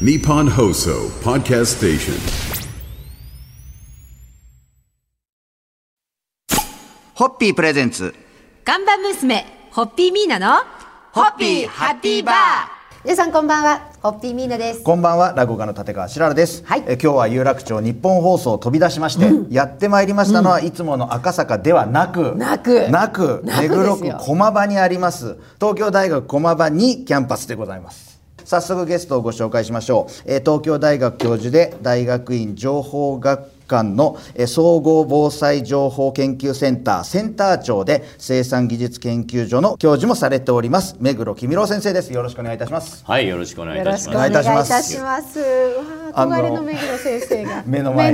Nippon Hoso Podcast Station. ホッピープレゼンツ看板娘、ホッピーミーナの、ホッピーハッピーバー皆さんこんばんは、ホッピーミーナです。こんばんは落語家の立川しららです、はい。え今日は有楽町日本放送を飛び出しまして、やってまいりましたのは、いつもの赤坂ではなくなく。なくなく目黒区駒場にあります東京大学駒場2キャンパスでございます早速ゲストをご紹介しましょう、えー東京大学教授で大学院情報学館のえー総合防災情報研究センターセンター長で生産技術研究所の教授もされております目黒公郎先生です。よろしくお願いいたします。はい、よろしくお願いいよたします。ろしくお願いいたしま。す。憧れの目黒先生が目の前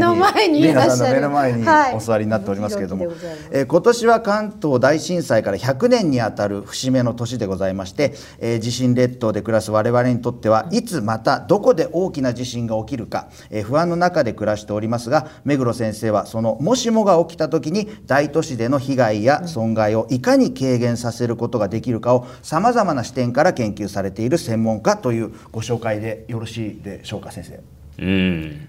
に目の前にお座りになっておりますけれども、ドキドキでございえー今年は関東大震災から100年にあたる節目の年でございまして、えー地震列島で暮らす我々にとってはいつまたどこで大きな地震が起きるか、えー不安の中で暮らしておりますが目黒先生はそのもしもが起きた時に大都市での被害や損害をいかに軽減させることができるかをさまざまな視点から研究されている専門家というご紹介でよろしいでしょうか先生。うん、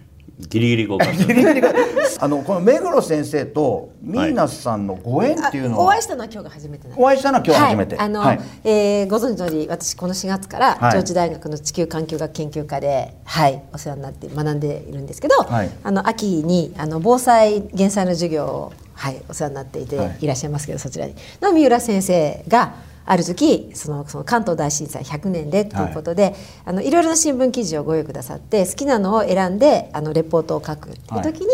ギリギリ合格。あのこの目黒先生とミーナスさんのご縁っていうのは、お会いしたのは今日が初めてお会いしたのは今日初めて。はい、あの、はい。えーご存知の通り私この4月からはい。上智大学の地球環境学研究科で、はい、お世話になって学んでいるんですけど、はい。あの秋にあの防災減災の授業を、はい、お世話になっていて、はい。い、らっしゃいますけどそちらに。の三浦先生がある時そのその関東大震災100年でということで、あのいろいろな新聞記事をご用意くださって好きなのを選んであのレポートを書くっていう時に、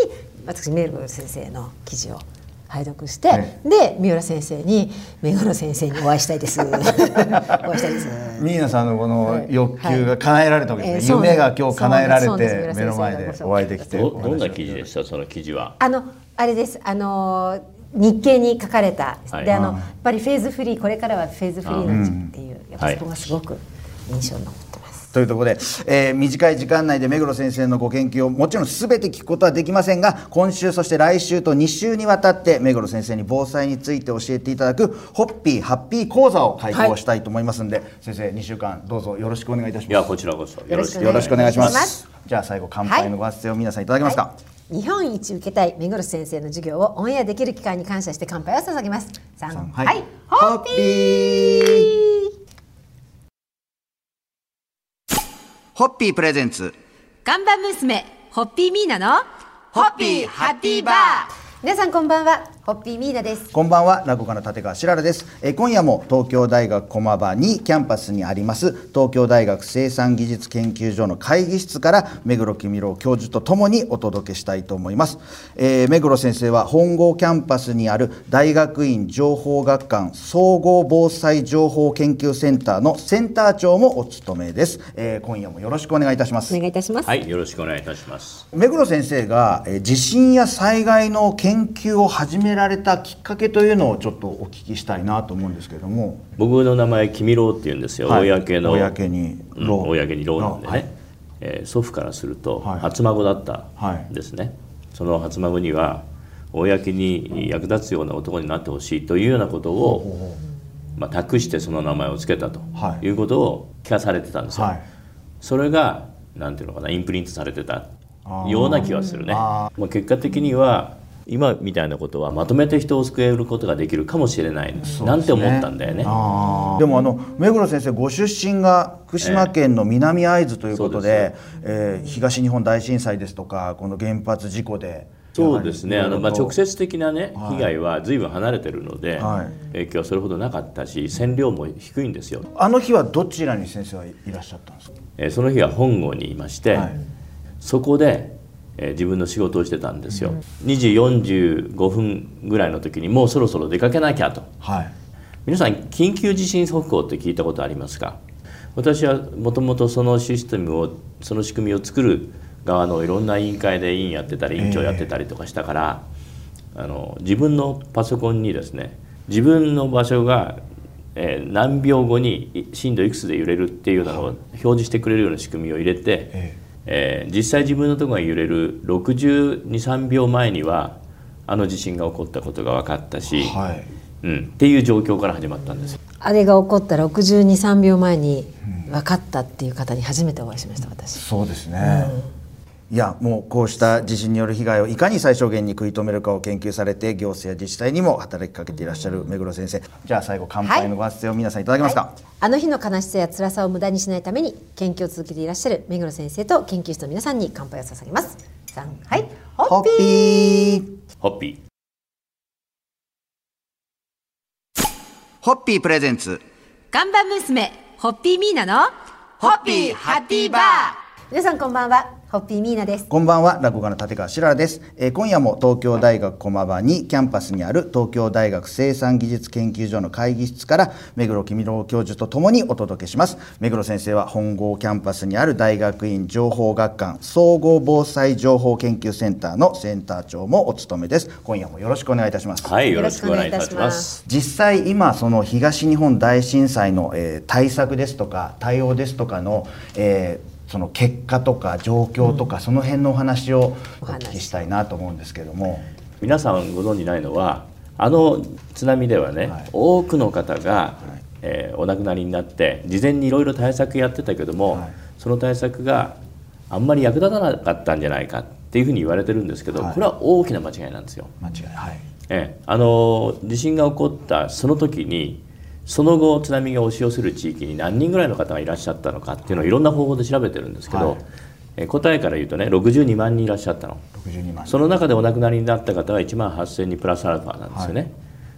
私メル先生の記事を拝読して、はい。で三浦先生に「目黒先生にお会いしたいです」お会いしたいです。ミーナさんのこのはい。欲求が叶えられたわけですね、えーそうなん夢が今日叶えられて目の前でお会いできて。どどんな記事でした？その記事は。あのあれです。あの日経に書かれた、はい。であのやっぱりフェーズフリーこれからはフェーズフリーの時期っていう、やっぱそこがすごく印象に残ってます。というところで、えー短い時間内で目黒先生のご研究をもちろん全て聞くことはできませんが今週そして来週と2週にわたって目黒先生に防災について教えていただくホッピーハッピー講座を開講したいと思いますので、先生2週間どうぞよろしくお願いいたしいや、ますこちらこそ。よろしくよろしくお願いします。じゃあ最後乾杯のご発声を皆さんいただけますか、日本一受けたい目黒先生の授業をオンエアできる機会に感謝して乾杯を捧げます。三はい、はい、ホッピーホッピープレゼンツ。看板娘ホッピーミーナのホッピーハッピーバー。皆さんこんばんはホッピーミーナです。こんばんは落語家の立川しららです、えー今夜も東京大学駒場にキャンパスにあります東京大学生産技術研究所の会議室から目黒公郎教授とともにお届けしたいと思います、えー目黒先生は本郷キャンパスにある大学院情報学館総合防災情報研究センターのセンター長もお務めです、えー今夜もよろしくお願いいたしますお願いいたします。はい、よろしくお願いいたします。目黒先生がえー地震や災害の研究を始められたきっかけというのをちょっとお聞きしたいなと思うんですけれども僕の名前、君郎って言うんですよ。はい公の。公にうん郎公に郎なんでね。はいえー祖父からすると、はい初孫だったはいんですね。その初孫には、公に役立つような男になってほしいというようなことを、まあ、託してその名前を付けたとはいいうことを聞かされてたんですよ。はいそれがなんていうのかなインプリントされてたような気はするね。あまあ、結果的には今みたいなことはまとめて人を救えることができるかもしれない、なんて思ったんだよね。でもあの目黒先生ご出身が福島県の南会津ということで,、えー東日本大震災ですとかこの原発事故で。そうですね。あの、まあ、直接接的な、ね被害は随分離れてるので、はい。影響はそれほどなかったし線量も低いんですよ、あの日はどちらに先生はいらっしゃったんですか？えーその日は本郷にいまして、はい。そこで、えー自分の仕事をしてたんですよ、2時45分ぐらいの時にもうそろそろ出かけなきゃと。はい。皆さん緊急地震速報って聞いたことありますか？私はもともとそのシステムをその仕組みを作る側のいろんな委員会で委員やってたり委員長やってたりとかしたから、あの自分のパソコンにですね自分の場所が、えー何秒後にい震度いくつで揺れるっていうのを表示してくれるような仕組みを入れて、ええー実際自分のところが揺れる623秒前にはあの地震が起こったことが分かったし、はいうん、っていう状況から始まったんですよ。あれが起こった623秒前に分かったっていう方に初めてお会いしました私。そうですね、いやもうこうした地震による被害をいかに最小限に食い止めるかを研究されて行政や自治体にも働きかけていらっしゃる目黒先生。じゃあ最後乾杯のご発声を皆さんいただけますか、あの日の悲しさや辛さを無駄にしないために研究を続けていらっしゃる目黒先生と研究室の皆さんに乾杯を捧げます。さんはい、ホッピー。ホッピー。ホッピーホッピー presents。看板娘ホッピーミーナのホッピーハッピーバー。皆さんこんばんはホッピーミーナです。こんばんは落語家の立川志ららです、えー今夜も東京大学駒場にキャンパスにある東京大学生産技術研究所の会議室から目黒公郎教授とともにお届けします。目黒先生は本郷キャンパスにある大学院情報学環総合防災情報研究センターのセンター長もお務めです。今夜もよろしくお願いいたします。はいよろしくお願いいたします。実際今その東日本大震災の、えー対策ですとか対応ですとかの、えーその結果とか状況とか、その辺のお話をお聞きしたいなと思うんですけども、皆さんご存じないのはあの津波ではね、はい。多くの方が、えーお亡くなりになって事前にいろいろ対策やってたけども、はい。その対策があんまり役立たなかったんじゃないかっていうふうに言われてるんですけど、はい。これは大きな間違いなんですよ。間違いはい。ええ。あの地震が起こったその時にその後津波が押し寄せる地域に何人ぐらいの方がいらっしゃったのかっていうのをいろんな方法で調べてるんですけど、はい。え答えから言うとね62万人いらっしゃったの。62万その中でお亡くなりになった方は1万8000人プラスアルファなんですよね、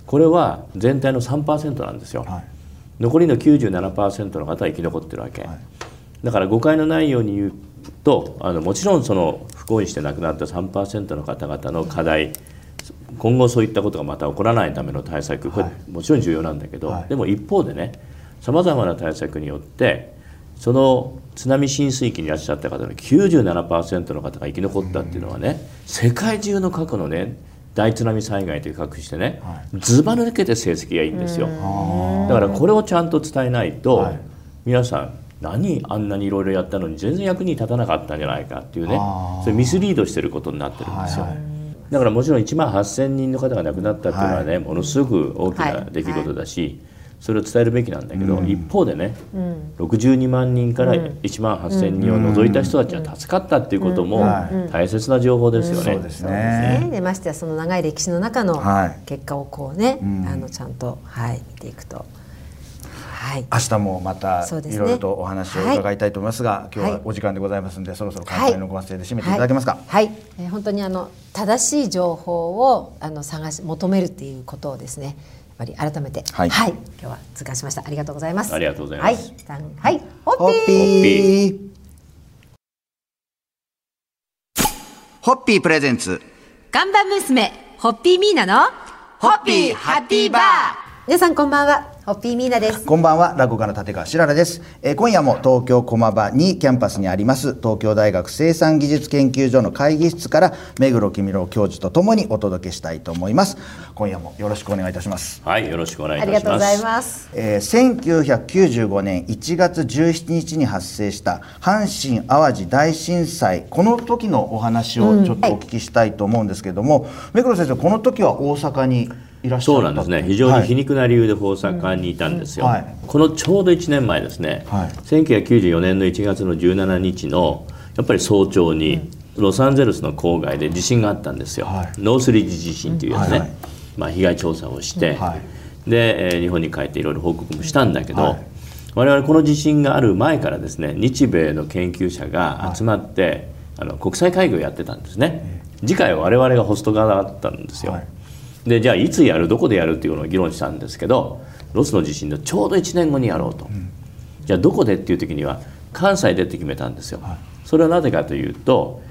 これは全体の3%なんですよ、はい。残りの97%の方は生き残ってるわけ、はい。だから誤解のないように言うとあのもちろんその不幸にして亡くなった3%の方々の課題今後そういったことがまた起こらないための対策これもちろん重要なんだけど、はい。でも一方でねさまざまな対策によってその津波浸水域にいらっしゃった方の97%の方が生き残ったっていうのはね世界中の過去のね大津波災害と比較してね、ずば抜けて成績がいいんですよ。だからこれをちゃんと伝えないと、はい。皆さん何あんなにいろいろやったのに全然役に立たなかったんじゃないかっていうねそれミスリードしてることになってるんですよ、だからもちろん1万8,000人の方が亡くなったっていうのはね、ものすごく大きはない。出来事だし、それを伝えるべきなんだけど、一方でね、62万人から1万8,000人を除いた人たちは助かったっていうこともはい。大切な情報ですよね。そうですね。ね。でましてやその長い歴史の中のはい。結果をこうね、ん。あのちゃんとはい見ていくと、はい。明日もまたいろいろとお話を伺いたいと思いますが、今日ははいお時間でございますので、そろそろ乾杯のご発声で締めていただけますか？はい、はいえー本当にあの正しい情報をあの探し求めるっていうことをですね。やっぱり改めて、はい今日は痛感しました。ありがとうございます。ありがとうございますはい、はい、ホホッッピー。ピー。ホッピープレゼンツ。看板娘、ホッピーミーナの、ホッピーハッピーバー。皆さんこんばんは、ホッピーミーナです。こんばんは、落語家の立川しららです、えー今夜も東京駒場にキャンパスにあります東京大学生産技術研究所の会議室から目黒公郎教授とともにお届けしたいと思います。今夜もよろしくお願いいたします。はい、よろしくお願いいあたします。りがとうございます。えー1995年1月17日に発生した阪神・淡路大震災この時のお話をちょっとお聞きしたいと思うんですけれども、目黒先生この時は大阪にいらっしゃったそうなんですね非常に皮に、肉な理由で大阪にいたんですよ、うんはい。このちょうど1年前ですね、はい。1994年の1月の17日のやっぱり早朝にロサンゼルスの郊外で地震があったんですよ、はい。ノースリッジ地震というやつね、はいはい。まあ、被害調査をして、はい。で、えー日本に帰っていろいろ報告もしたんだけど、はい。我々この地震がある前からですね日米の研究者が集まって、あの国際会議をやってたんですね。次回は我々がホスト側だったんですよ、はいでじゃあいつやる？どこでやる？っていうのを議論したんですけどロスの地震のちょうど1年後にやろうと、じゃあどこでっていう時には関西でって決めたんですよ、それはなぜかというと、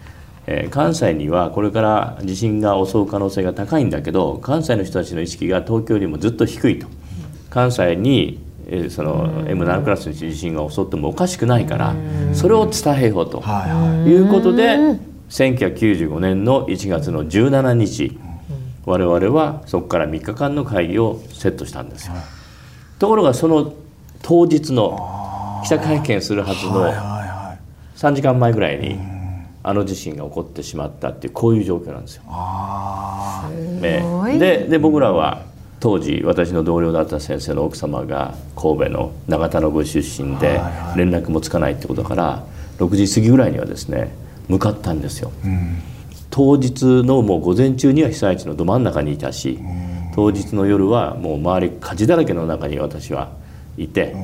えー関西にはこれから地震が襲う可能性が高いんだけど関西の人たちの意識が東京よりもずっと低いと。関西に、えーその M7 クラスの地震が襲ってもおかしくないからそれを伝えようと。はいはい。いうことで1995年の1月の17日我々はそこから3日間の会議をセットしたんですよ。ところがその当日の記者会見するはずのはいはい3時間前ぐらいにあの地震が起こってしまったっていうこういう状況なんですよ。でで僕らは当時私の同僚だった先生の奥様が神戸の長田のご出身ではいはい。連絡もつかないってことから6時過ぎぐらいにはですね向かったんですよ。当日のもう午前中には被災地のど真ん中にいたし当日の夜はもう周り火事だらけの中に私はいて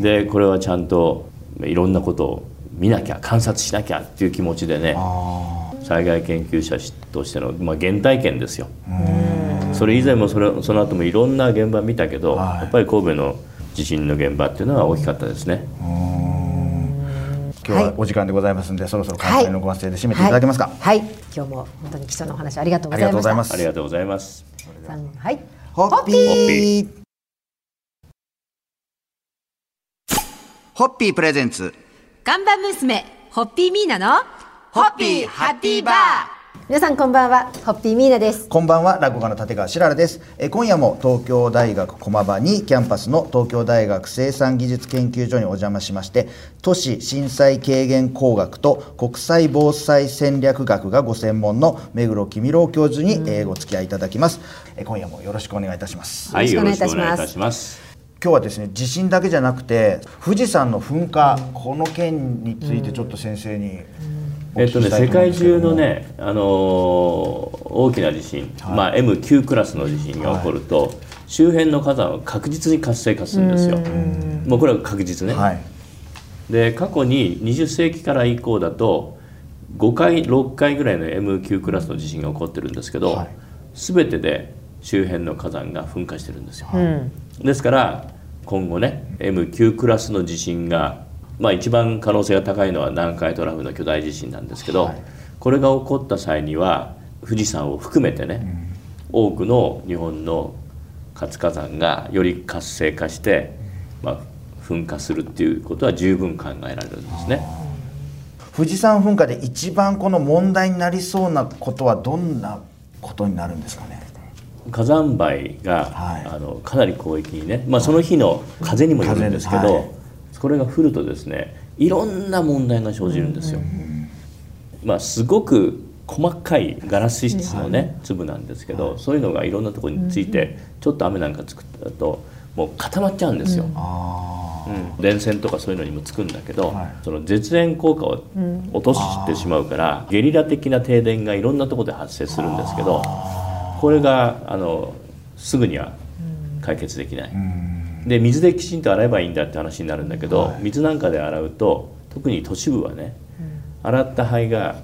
でこれはちゃんといろんなことを見なきゃ観察しなきゃっていう気持ちでね災害研究者としての、まあ、原体験ですよ。それ以前もそれその後もいろんな現場見たけど、はい。やっぱり神戸の地震の現場っていうのは大きかったですね。今日はお時間でございますんで、そろそろ乾杯のご発声で締めていただけますか、はい、はい。今日も本当に貴重なお話ありがとうございましたがとうございます。ありがとうございます。はいホッピホッー。ホッピープレゼンツ。看板娘ホッピーミーナのホッピーハッピーバー皆さんこんばんはホッピーミーナです。こんばんは落語家の立川しららです。えー今夜も東京大学駒場にキャンパスの東京大学生産技術研究所にお邪魔しまして都市震災軽減工学と国際防災戦略学がご専門の目黒公郎教授にえーご付き合いいただきます。えー今夜もよろしくお願いいたします。はい、よろしくお願いいたします。今日はですね地震だけじゃなくて富士山の噴火、この件についてちょっと先生にお聞きえっとね、世界中のね、あのー大きな地震、まあ、M9 クラスの地震が起こると、周辺の火山は確実に活性化するんですよ。もうこれは確実ね。はい。で過去に20世紀から以降だと5回6回ぐらいの M9 クラスの地震が起こってるんですけど、はい。全てで周辺の火山が噴火してるんですよ。ですから今後ね M9 クラスの地震が、まあ、一番可能性が高いのは南海トラフの巨大地震なんですけど、はい。これが起こった際には富士山を含めてね、多くの日本の活火山がより活性化して、まあ、噴火するっていうことは十分考えられるんですね。富士山噴火で一番この問題になりそうなことはどんなことになるんですかね？火山灰が、はい。あのかなり広域にね、まあ、その日の風にもよるんですけど、風はいこれが降るとですねいろんな問題が生じるんですよ。まあ、すごく細かいガラス質のね、粒なんですけど、そういうのがいろんなところについて、ちょっと雨なんかつくともう固まっちゃうんですよ。あうん。電線とかそういうのにもつくんだけど、はい。その絶縁効果を落としてしまうから、ゲリラ的な停電がいろんなところで発生するんですけどこれがあのすぐには解決できない。で水できちんと洗えばいいんだって話になるんだけど、水なんかで洗うと特に都市部はね、洗った灰が、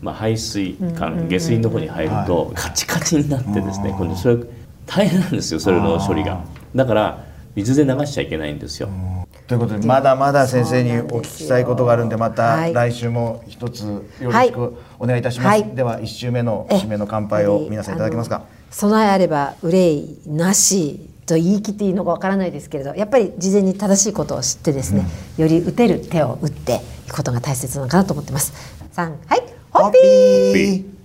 まあ、排水管、下水の方に入ると、カチカチになってですね今度それ大変なんですよそれの処理が。だから水で流しちゃいけないんですよ。ということでまだまだ先生にお聞きしたいことがあるんでまたはい。来週も一つよろしくお願いいたします、はい。では一週目のえ締めの乾杯を皆さんいただけますか備えあれば憂いなしと言い切っていいのかわからないですけれどやっぱり事前に正しいことを知ってですね、より打てる手を打っていくことが大切なのかなと思ってます。三はい。ホッピー